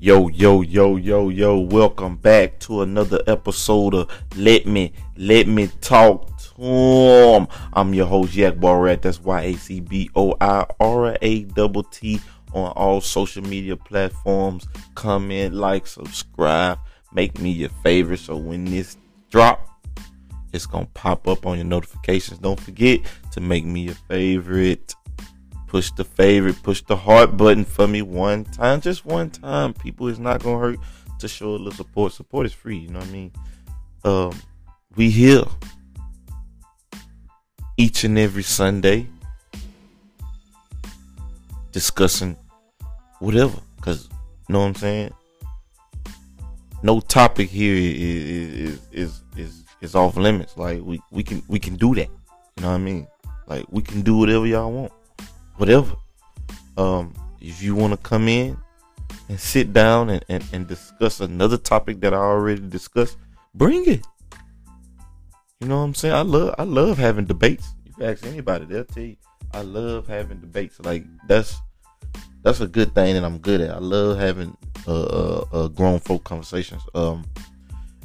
Yo, yo, yo, yo, yo, welcome back to another episode of Let Me, Let Me Talk to 'em. I'm your host, Yak Borat. That's Y A C B O I R A T T on all social media platforms. Comment, like, subscribe, make me your favorite. So when this drop, it's gonna pop up on your notifications. Don't forget to make me your favorite push the favorite, push the heart button for me one time, just one time. People, it's not gonna hurt to show a little support. Support is free, you know what I mean? Um, we here each and every Sunday discussing whatever, cause you know what I'm saying. No topic here is is is is, is off limits. Like we we can we can do that. You know what I mean? Like we can do whatever y'all want whatever. Um, if you want to come in and sit down and, and, and discuss another topic that I already discussed, bring it. You know what I'm saying? I love I love having debates. You ask anybody, they'll tell you I love having debates. Like that's that's a good thing that I'm good at. I love having uh, uh, uh grown folk conversations. Um,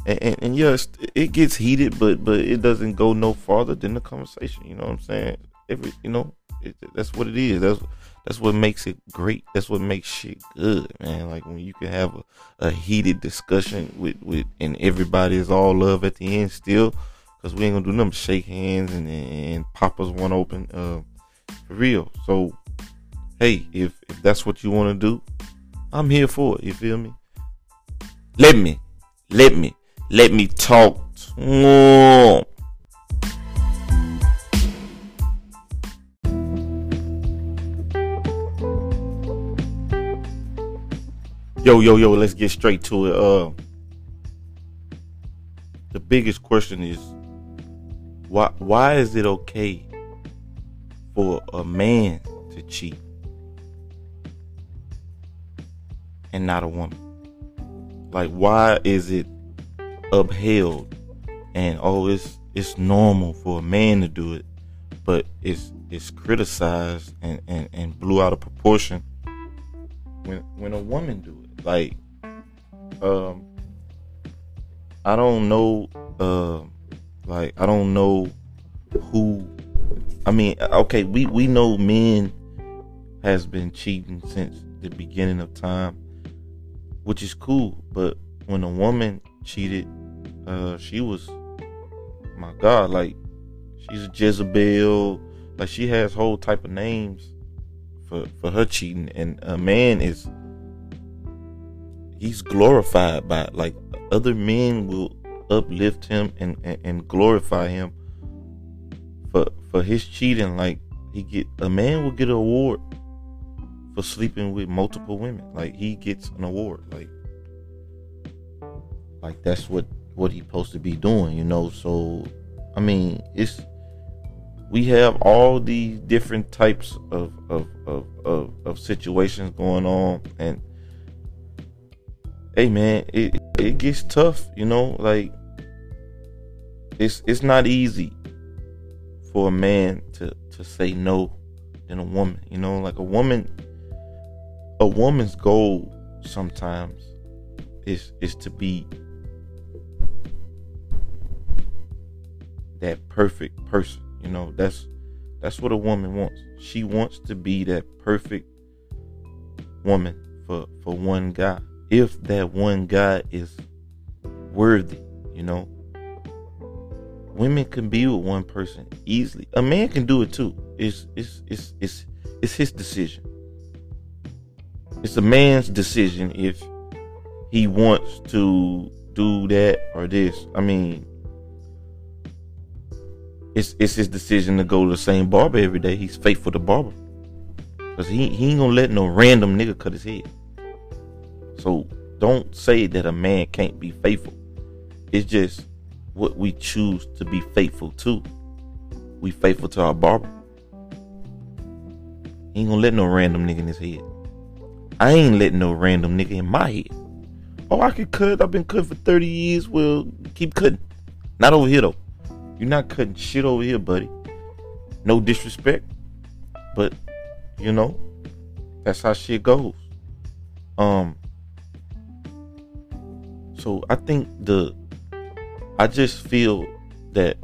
and, and, and yes, it gets heated, but but it doesn't go no farther than the conversation. You know what I'm saying? Every you know it, that's what it is. That's that's what makes it great. That's what makes shit good, man. Like when you can have a, a heated discussion with with and everybody is all love at the end still, because we ain't gonna do nothing shake hands and and pop us one open, uh, for real. So, hey, if if that's what you want to do, I'm here for it. You feel me? Let me, let me, let me talk. To Yo, yo, yo, let's get straight to it. Uh the biggest question is why why is it okay for a man to cheat and not a woman? Like why is it upheld and oh it's it's normal for a man to do it, but it's it's criticized and, and, and blew out of proportion when when a woman do it? Like, um, I don't know. Uh, like, I don't know who. I mean, okay, we we know men has been cheating since the beginning of time, which is cool. But when a woman cheated, uh, she was, my God, like she's a Jezebel. Like she has whole type of names for for her cheating, and a man is he's glorified by. Like other men will uplift him and, and, and glorify him for for his cheating. Like he get a man will get an award for sleeping with multiple women. Like he gets an award. Like like that's what what he's supposed to be doing, you know. So I mean, it's we have all these different types of of of, of, of situations going on and hey man, it it gets tough, you know, like it's it's not easy for a man to to say no than a woman, you know, like a woman a woman's goal sometimes is is to be that perfect person, you know, that's that's what a woman wants. She wants to be that perfect woman for for one guy if that one guy is worthy, you know. Women can be with one person easily. A man can do it too. It's it's it's it's it's his decision. It's a man's decision if he wants to do that or this. I mean, it's it's his decision to go to the same barber every day. He's faithful to barber. Cause he, he ain't gonna let no random nigga cut his head. So don't say that a man can't be faithful. It's just what we choose to be faithful to. We faithful to our barber. Ain't gonna let no random nigga in his head. I ain't letting no random nigga in my head. Oh, I can cut. I've been cutting for 30 years. Well, keep cutting. Not over here though. You're not cutting shit over here, buddy. No disrespect. But, you know, that's how shit goes. Um, so I think the I just feel that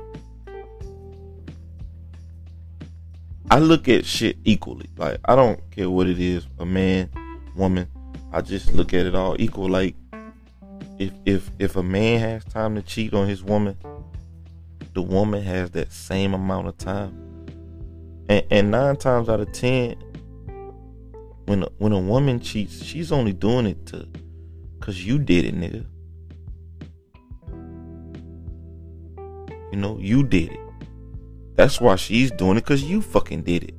I look at shit equally. Like I don't care what it is, a man, woman. I just look at it all equal. Like if if if a man has time to cheat on his woman, the woman has that same amount of time. And, and nine times out of ten, when a, when a woman cheats, she's only doing it to cause you did it, nigga. You know, you did it. That's why she's doing it because you fucking did it.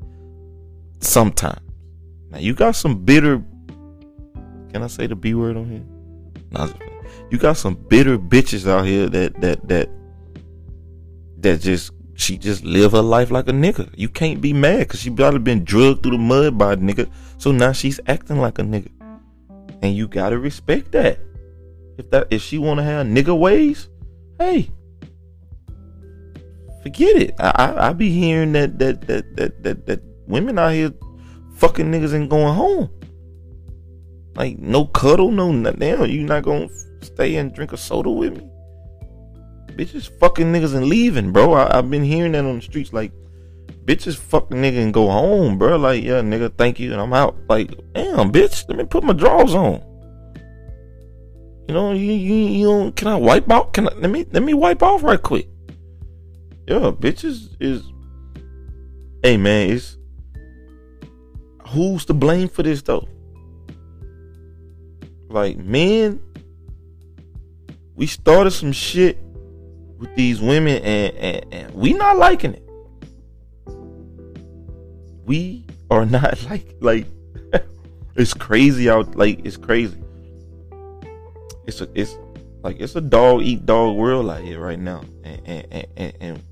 Sometimes. Now you got some bitter. Can I say the B word on here? You got some bitter bitches out here that that that that just she just live her life like a nigga. You can't be mad because she probably been drugged through the mud by a nigga. So now she's acting like a nigga, and you gotta respect that. If that if she wanna have nigga ways, hey, forget it. I, I, I be hearing that that that that that that women out here fucking niggas and going home. Like no cuddle, no nothing. Damn, you not gonna stay and drink a soda with me? Bitches fucking niggas and leaving, bro. I, have been hearing that on the streets. Like bitches fucking nigga and go home, bro. Like yeah, nigga, thank you, and I'm out. Like damn, bitch, let me put my drawers on. You know, you you, you know, can I wipe out? Can I let me let me wipe off right quick? Yeah, bitches is. Hey man, it's who's to blame for this though? Like men, we started some shit with these women and, and, and we not liking it. We are not like like it's crazy out like it's crazy. It's a it's like it's a dog eat dog world out here right now. And and, and, and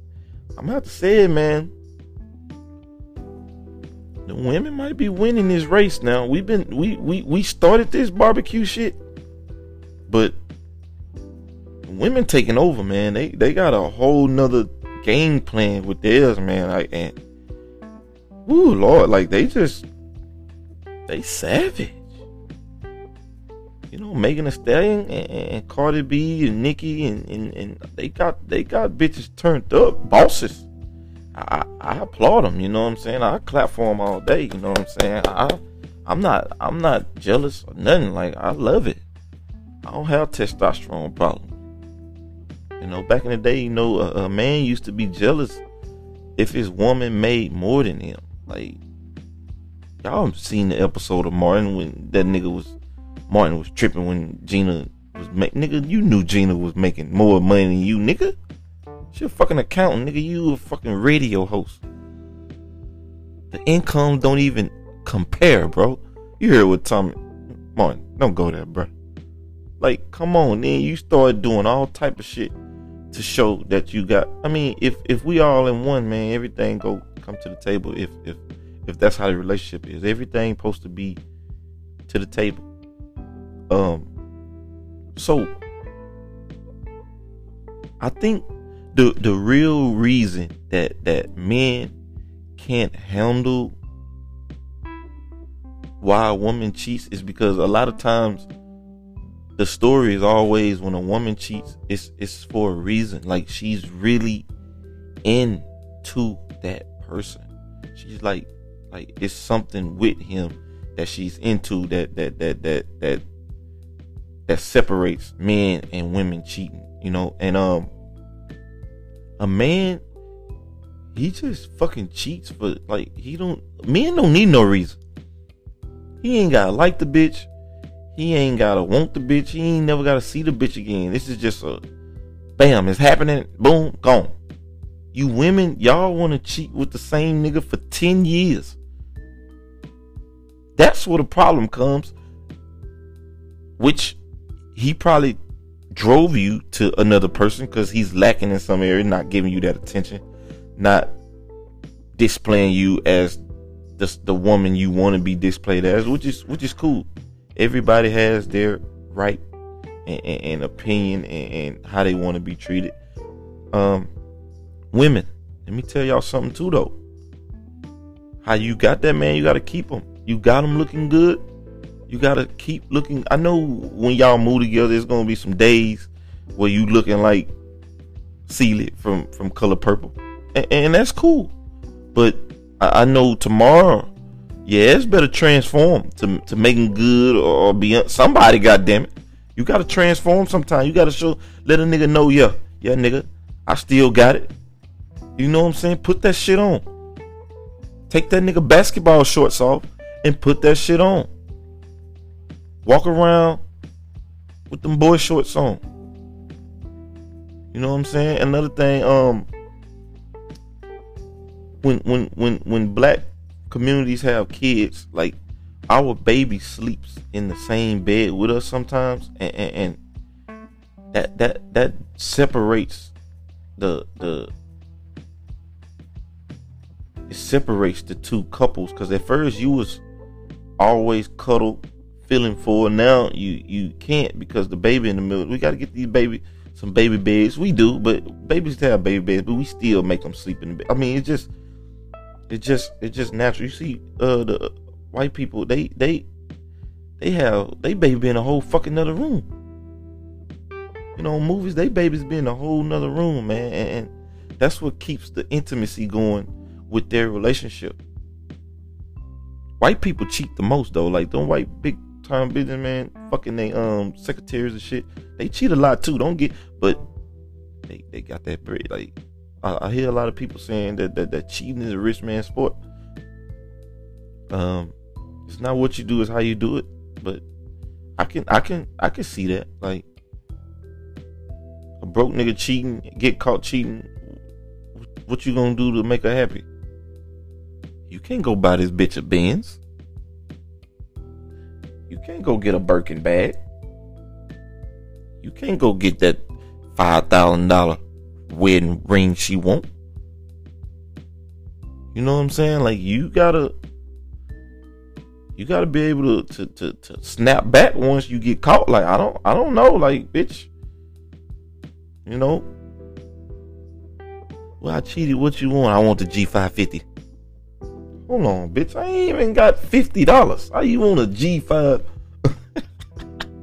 I'm gonna have to say it, man. The women might be winning this race now. We've been we we we started this barbecue shit, but women taking over, man. They they got a whole nother game plan with theirs, man. Like and, ooh, Lord, like they just they savage. You know, Megan Thee Stallion and, and Cardi B and Nicki and, and, and they got they got bitches turned up, bosses. I, I applaud them. You know what I'm saying? I clap for them all day. You know what I'm saying? I I'm not I'm not jealous or nothing. Like I love it. I don't have testosterone problem. You know, back in the day, you know, a, a man used to be jealous if his woman made more than him. Like y'all seen the episode of Martin when that nigga was Martin was tripping when Gina was making. nigga. You knew Gina was making more money than you, nigga. She a fucking accountant, nigga. You a fucking radio host. The income don't even compare, bro. You hear what Tommy Martin? Don't go there, bro. Like, come on, then you start doing all type of shit to show that you got. I mean, if if we all in one, man, everything go come to the table. If if if that's how the relationship is, everything supposed to be to the table. Um, so I think the the real reason that that men can't handle why a woman cheats is because a lot of times the story is always when a woman cheats it's it's for a reason. Like she's really into that person. She's like like it's something with him that she's into that that that that that that separates men and women cheating, you know. And um, a man, he just fucking cheats for like he don't. Men don't need no reason. He ain't gotta like the bitch. He ain't gotta want the bitch. He ain't never gotta see the bitch again. This is just a bam. It's happening. Boom, gone. You women, y'all want to cheat with the same nigga for ten years. That's where the problem comes. Which he probably drove you to another person because he's lacking in some area, not giving you that attention, not displaying you as the the woman you want to be displayed as, which is which is cool. Everybody has their right and, and, and opinion and, and, how they want to be treated. Um, women, let me tell y'all something too though. How you got that man, you got to keep him. You got him looking good. You gotta keep looking. I know when y'all move together, there's gonna be some days where you looking like Celie from from Color Purple, and, and that's cool. But I, I, know tomorrow, yeah, it's better transform to to making good or, or be somebody. Goddamn it, you gotta transform sometime. You gotta show, let a nigga know, yeah, yeah, nigga, I still got it. You know what I'm saying? Put that shit on. Take that nigga basketball shorts off and put that shit on. Walk around with them boy shorts on. You know what I'm saying? Another thing, um, when when when when black communities have kids, like our baby sleeps in the same bed with us sometimes, and, and, and that that that separates the the it separates the two couples because at first you was always cuddle feeling for now you you can't because the baby in the middle we got to get these baby some baby beds. We do but babies have baby beds but we still make them sleep in the bed. I mean it's just it's just it's just natural. You see uh the white people they they they have they baby in a whole fucking other room. You know movies they babies be in a whole nother room man. And, that's what keeps the intimacy going with their relationship. White people cheat the most though. Like them white big time businessmen, fucking they um secretaries and shit. They cheat a lot too. Don't get, but they they got that bread. Like I, I hear a lot of people saying that, that that cheating is a rich man sport. Um, it's not what you do, it's how you do it. But I can I can I can see that. Like a broke nigga cheating, get caught cheating. What you gonna do to make her happy? You can't go buy this bitch a Benz. You can't go get a Birkin bag. You can't go get that five thousand dollar wedding ring she want. You know what I'm saying? Like you gotta you gotta be able to, to, to, to snap back once you get caught. Like I don't I don't know, like bitch. You know? Well I cheated, what you want? I want the G five fifty. Hold on, bitch. I ain't even got fifty dollars. How you want a G five?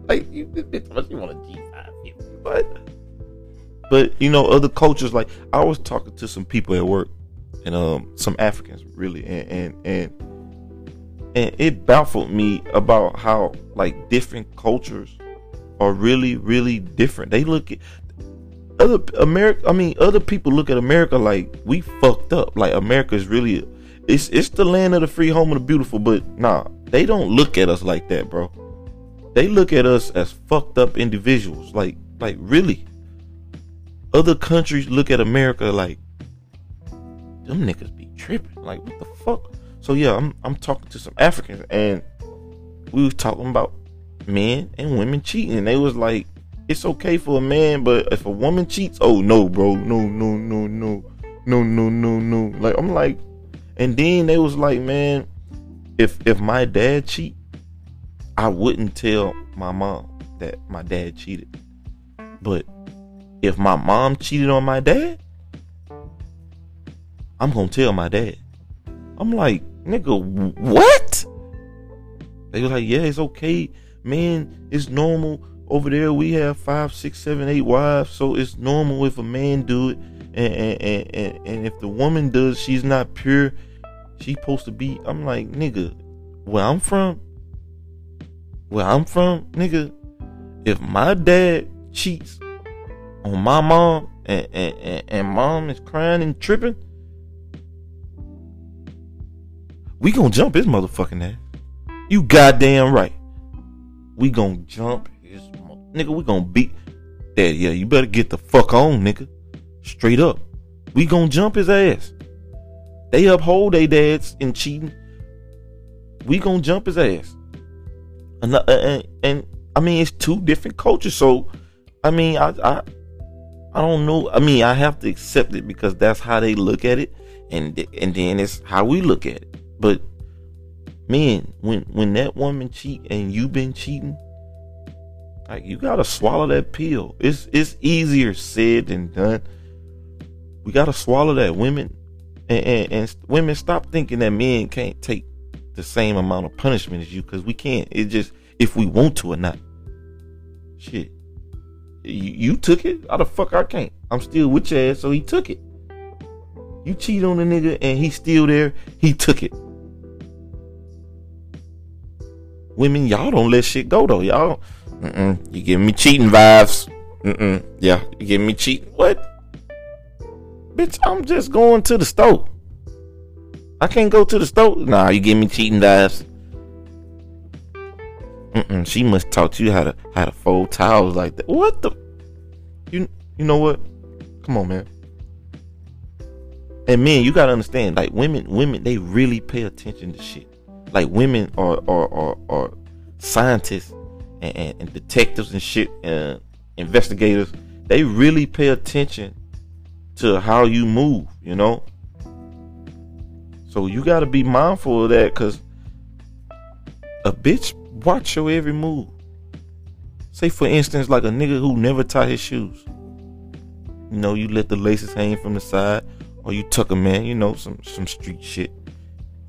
like you, bitch, what you want a G five? But, but you know, other cultures. Like I was talking to some people at work, and um, some Africans really, and and and, and it baffled me about how like different cultures are really really different. They look at other America. I mean, other people look at America like we fucked up. Like America is really it's it's the land of the free, home of the beautiful, but nah, they don't look at us like that, bro. They look at us as fucked up individuals. Like like really. Other countries look at America like them niggas be tripping. Like what the fuck? So yeah, I'm I'm talking to some Africans and we was talking about men and women cheating. And they was like, it's okay for a man, but if a woman cheats, oh no, bro, no, no, no, no, no, no, no, no. Like I'm like, and then they was like, man, if if my dad cheat, I wouldn't tell my mom that my dad cheated. But if my mom cheated on my dad, I'm gonna tell my dad. I'm like, nigga, what? They was like, yeah, it's okay, man. It's normal over there. We have five, six, seven, eight wives, so it's normal if a man do it and and, and, and if the woman does, she's not pure. She supposed to be. I'm like, nigga, where I'm from, where I'm from, nigga. If my dad cheats on my mom and and, and, mom is crying and tripping, we gonna jump his motherfucking ass. You goddamn right. We gonna jump his nigga. We gonna beat that. Yeah, you better get the fuck on, nigga. Straight up. We gonna jump his ass. They uphold their dads in cheating. We gonna jump his ass. And, and, uh, uh, and I mean, it's two different cultures. So, I mean, I, I, I don't know. I mean, I have to accept it because that's how they look at it, and and then it's how we look at it. But man, when when that woman cheat and you been cheating, like you gotta swallow that pill. It's it's easier said than done. We gotta swallow that. Women and, and, and women stop thinking that men can't take the same amount of punishment as you because we can't. It just if we want to or not. Shit. You, you took it? How the fuck I can't? I'm still with your ass, so he took it. You cheat on the nigga and he's still there, he took it. Women, y'all don't let shit go though. Y'all, you give me cheating vibes. Mm-mm, yeah, you give me cheating. What? Bitch, I'm just going to the store. I can't go to the store. Nah, you give me cheating vibes. Mm-mm, she must taught you how to how to fold towels like that. What the? You you know what? Come on, man. And men, you gotta understand, like women, women, they really pay attention to shit. Like women are are are, are scientists and, and, and detectives and shit and investigators. They really pay attention to how you move, you know. So you gotta be mindful of that, cause a bitch watch your every move. Say for instance, like a nigga who never tie his shoes. You know, you let the laces hang from the side, or you tuck a man. You know, some some street shit.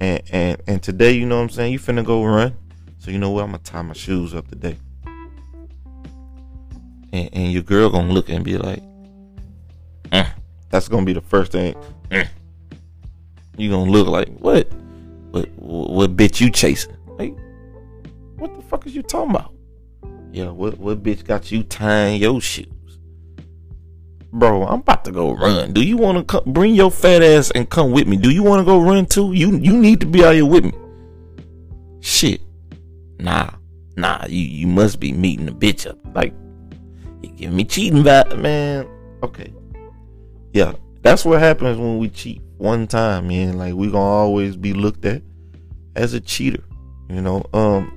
And and and today, you know what I'm saying? You finna go run. So you know what? I'm gonna tie my shoes up today. And, and your girl gonna look and be like, eh. That's gonna be the first thing. Eh. You gonna look like what? What what bitch you chasing? Like what the fuck is you talking about? Yeah, what what bitch got you tying your shoes? Bro, I'm about to go run. Do you want to bring your fat ass and come with me? Do you want to go run too? You you need to be out here with me. Shit, nah, nah. You you must be meeting the bitch up. Like you give me cheating vibe, man. Okay, yeah, that's what happens when we cheat one time, man. Like we gonna always be looked at as a cheater. You know, um,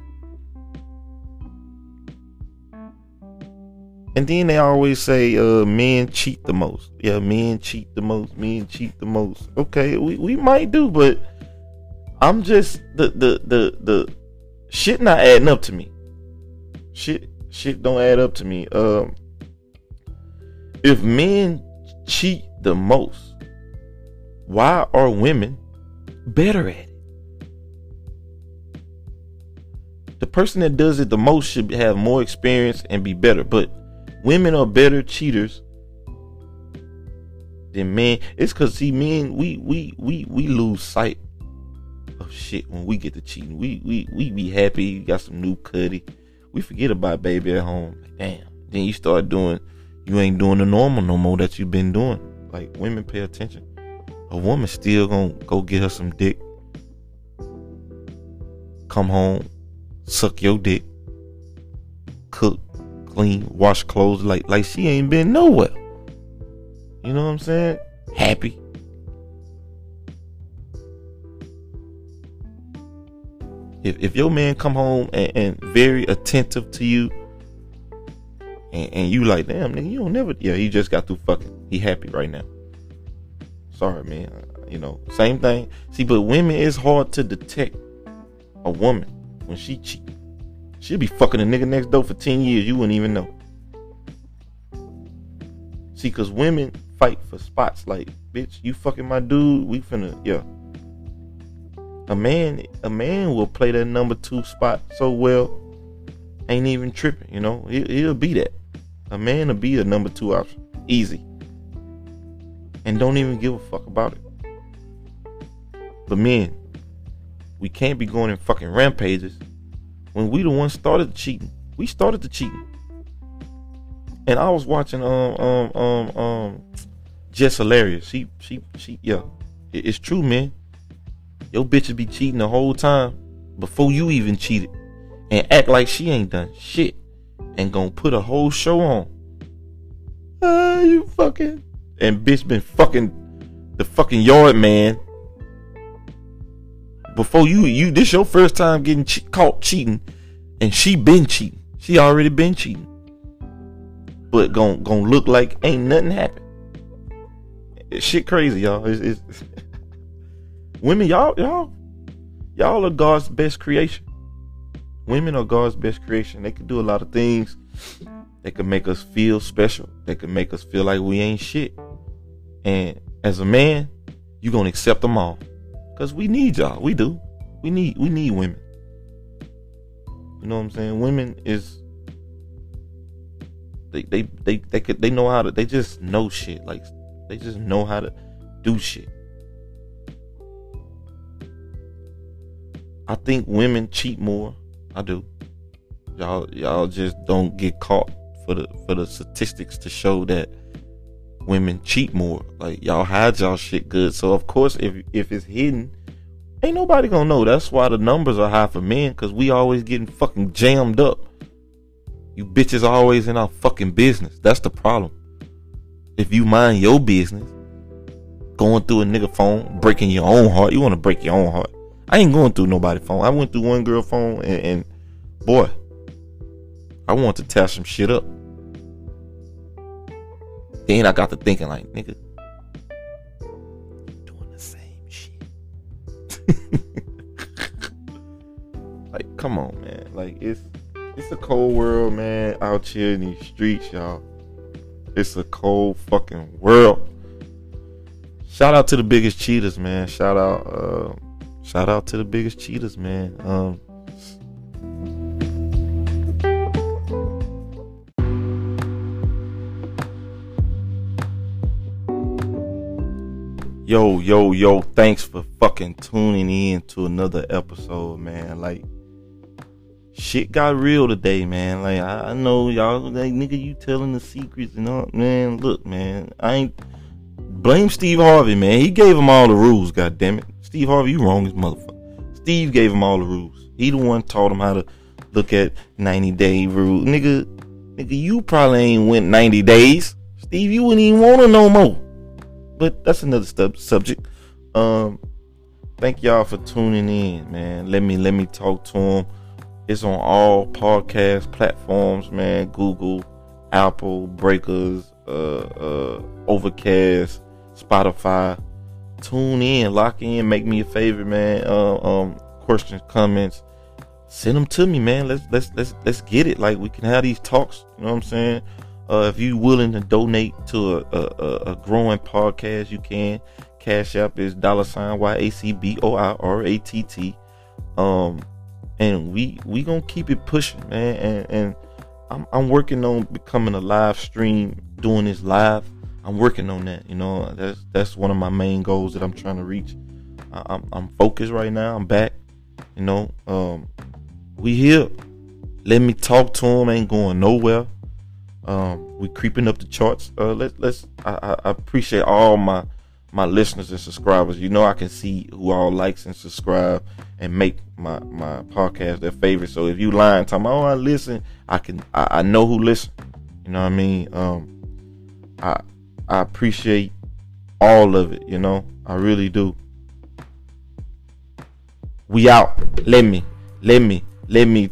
And then they always say uh, men cheat the most. Yeah, men cheat the most. Men cheat the most. Okay, we, we might do, but I'm just the the the the shit not adding up to me. Shit shit don't add up to me. Um, if men cheat the most, why are women better at it? The person that does it the most should have more experience and be better, but women are better cheaters than men. It's cause see, men, we we we we lose sight of shit when we get to cheating. We we we be happy, got some new cutty. We forget about baby at home. Damn. Then you start doing you ain't doing the normal no more that you've been doing. Like women pay attention. A woman still gonna go get her some dick. Come home, suck your dick, cook, clean, wash clothes like like she ain't been nowhere. You know what I'm saying? Happy. If if your man come home and, and very attentive to you, and, and you like, damn nigga, you don't never yeah, he just got through fucking. He happy right now. Sorry, man. You know, same thing. See, but women it's hard to detect a woman when she cheat. She'll be fucking a nigga next door for 10 years. You wouldn't even know. See, cause women fight for spots like, bitch, you fucking my dude, we finna, yeah. A man, a man will play that number two spot so well, ain't even tripping, you know? He, he'll be that. A man will be a number two option. Easy. And don't even give a fuck about it. But men, we can't be going in fucking rampages when we the ones started the cheating. We started the cheating. And I was watching um um um um Jess Hilarious. She she she yeah. It, it's true, man. Your bitches be cheating the whole time before you even cheated. And act like she ain't done shit. And gonna put a whole show on. Ah, you fucking and bitch been fucking the fucking yard man before you you this your first time getting che- caught cheating, and she been cheating. She already been cheating, but gon' gon' look like ain't nothing happened. It's shit crazy, y'all. It's, it's women, y'all, y'all, y'all are God's best creation. Women are God's best creation. They can do a lot of things. They can make us feel special. They can make us feel like we ain't shit. And as a man, you're gonna accept them all. Cause we need y'all. We do. We need we need women. You know what I'm saying? Women is they they they they could they know how to they just know shit. Like they just know how to do shit. I think women cheat more. I do. Y'all y'all just don't get caught for the for the statistics to show that women cheat more. Like y'all hide y'all shit good. So of course if if it's hidden, ain't nobody gonna know. That's why the numbers are high for men, cause we always getting fucking jammed up. You bitches always in our fucking business. That's the problem. If you mind your business, going through a nigga phone, breaking your own heart, you want to break your own heart. I ain't going through nobody's phone. I went through one girl phone and, and boy, I want to tear some shit up. Then I got to thinking like, nigga, doing the same shit. like, come on, man. Like it's it's a cold world, man, out here in these streets, y'all. It's a cold fucking world. Shout out to the biggest cheaters, man. Shout out, uh, shout out to the biggest cheaters, man. Um, Yo, yo, yo, thanks for fucking tuning in to another episode, man. Like, shit got real today, man. Like, I, I know y'all, like, nigga, you telling the secrets and all, man. Look, man, I ain't blame Steve Harvey, man. He gave him all the rules, god damn it. Steve Harvey, you wrong as motherfucker. Steve gave him all the rules. He the one taught him how to look at 90 day rule. Nigga, nigga, you probably ain't went 90 days. Steve, you wouldn't even want to know more but that's another sub- subject. Um, thank y'all for tuning in, man. Let me let me talk to them. It's on all podcast platforms, man. Google, Apple, Breakers, uh, uh, Overcast, Spotify. Tune in, lock in, make me a favor, man. Uh, um, questions, comments, send them to me, man. Let's let's let's let's get it. Like we can have these talks. You know what I'm saying? Uh, if you willing to donate to a, a, a, growing podcast, you can. Cash App is dollar sign Y A C B O I R A T T. Um, and we we gonna keep it pushing, man. And and I'm I'm working on becoming a live stream, doing this live. I'm working on that. You know, that's that's one of my main goals that I'm trying to reach. I, I'm I'm focused right now. I'm back. You know, um, we here. Let me talk to him. Ain't going nowhere. Um, we creeping up the charts. Uh, let's let's. I, I appreciate all my my listeners and subscribers. You know, I can see who all likes and subscribe and make my my podcast their favorite. So if you lying, talking, oh, I listen, I can. I, I know who listen. You know what I mean? Um, I I appreciate all of it. You know, I really do. We out. Let me. Let me. Let me.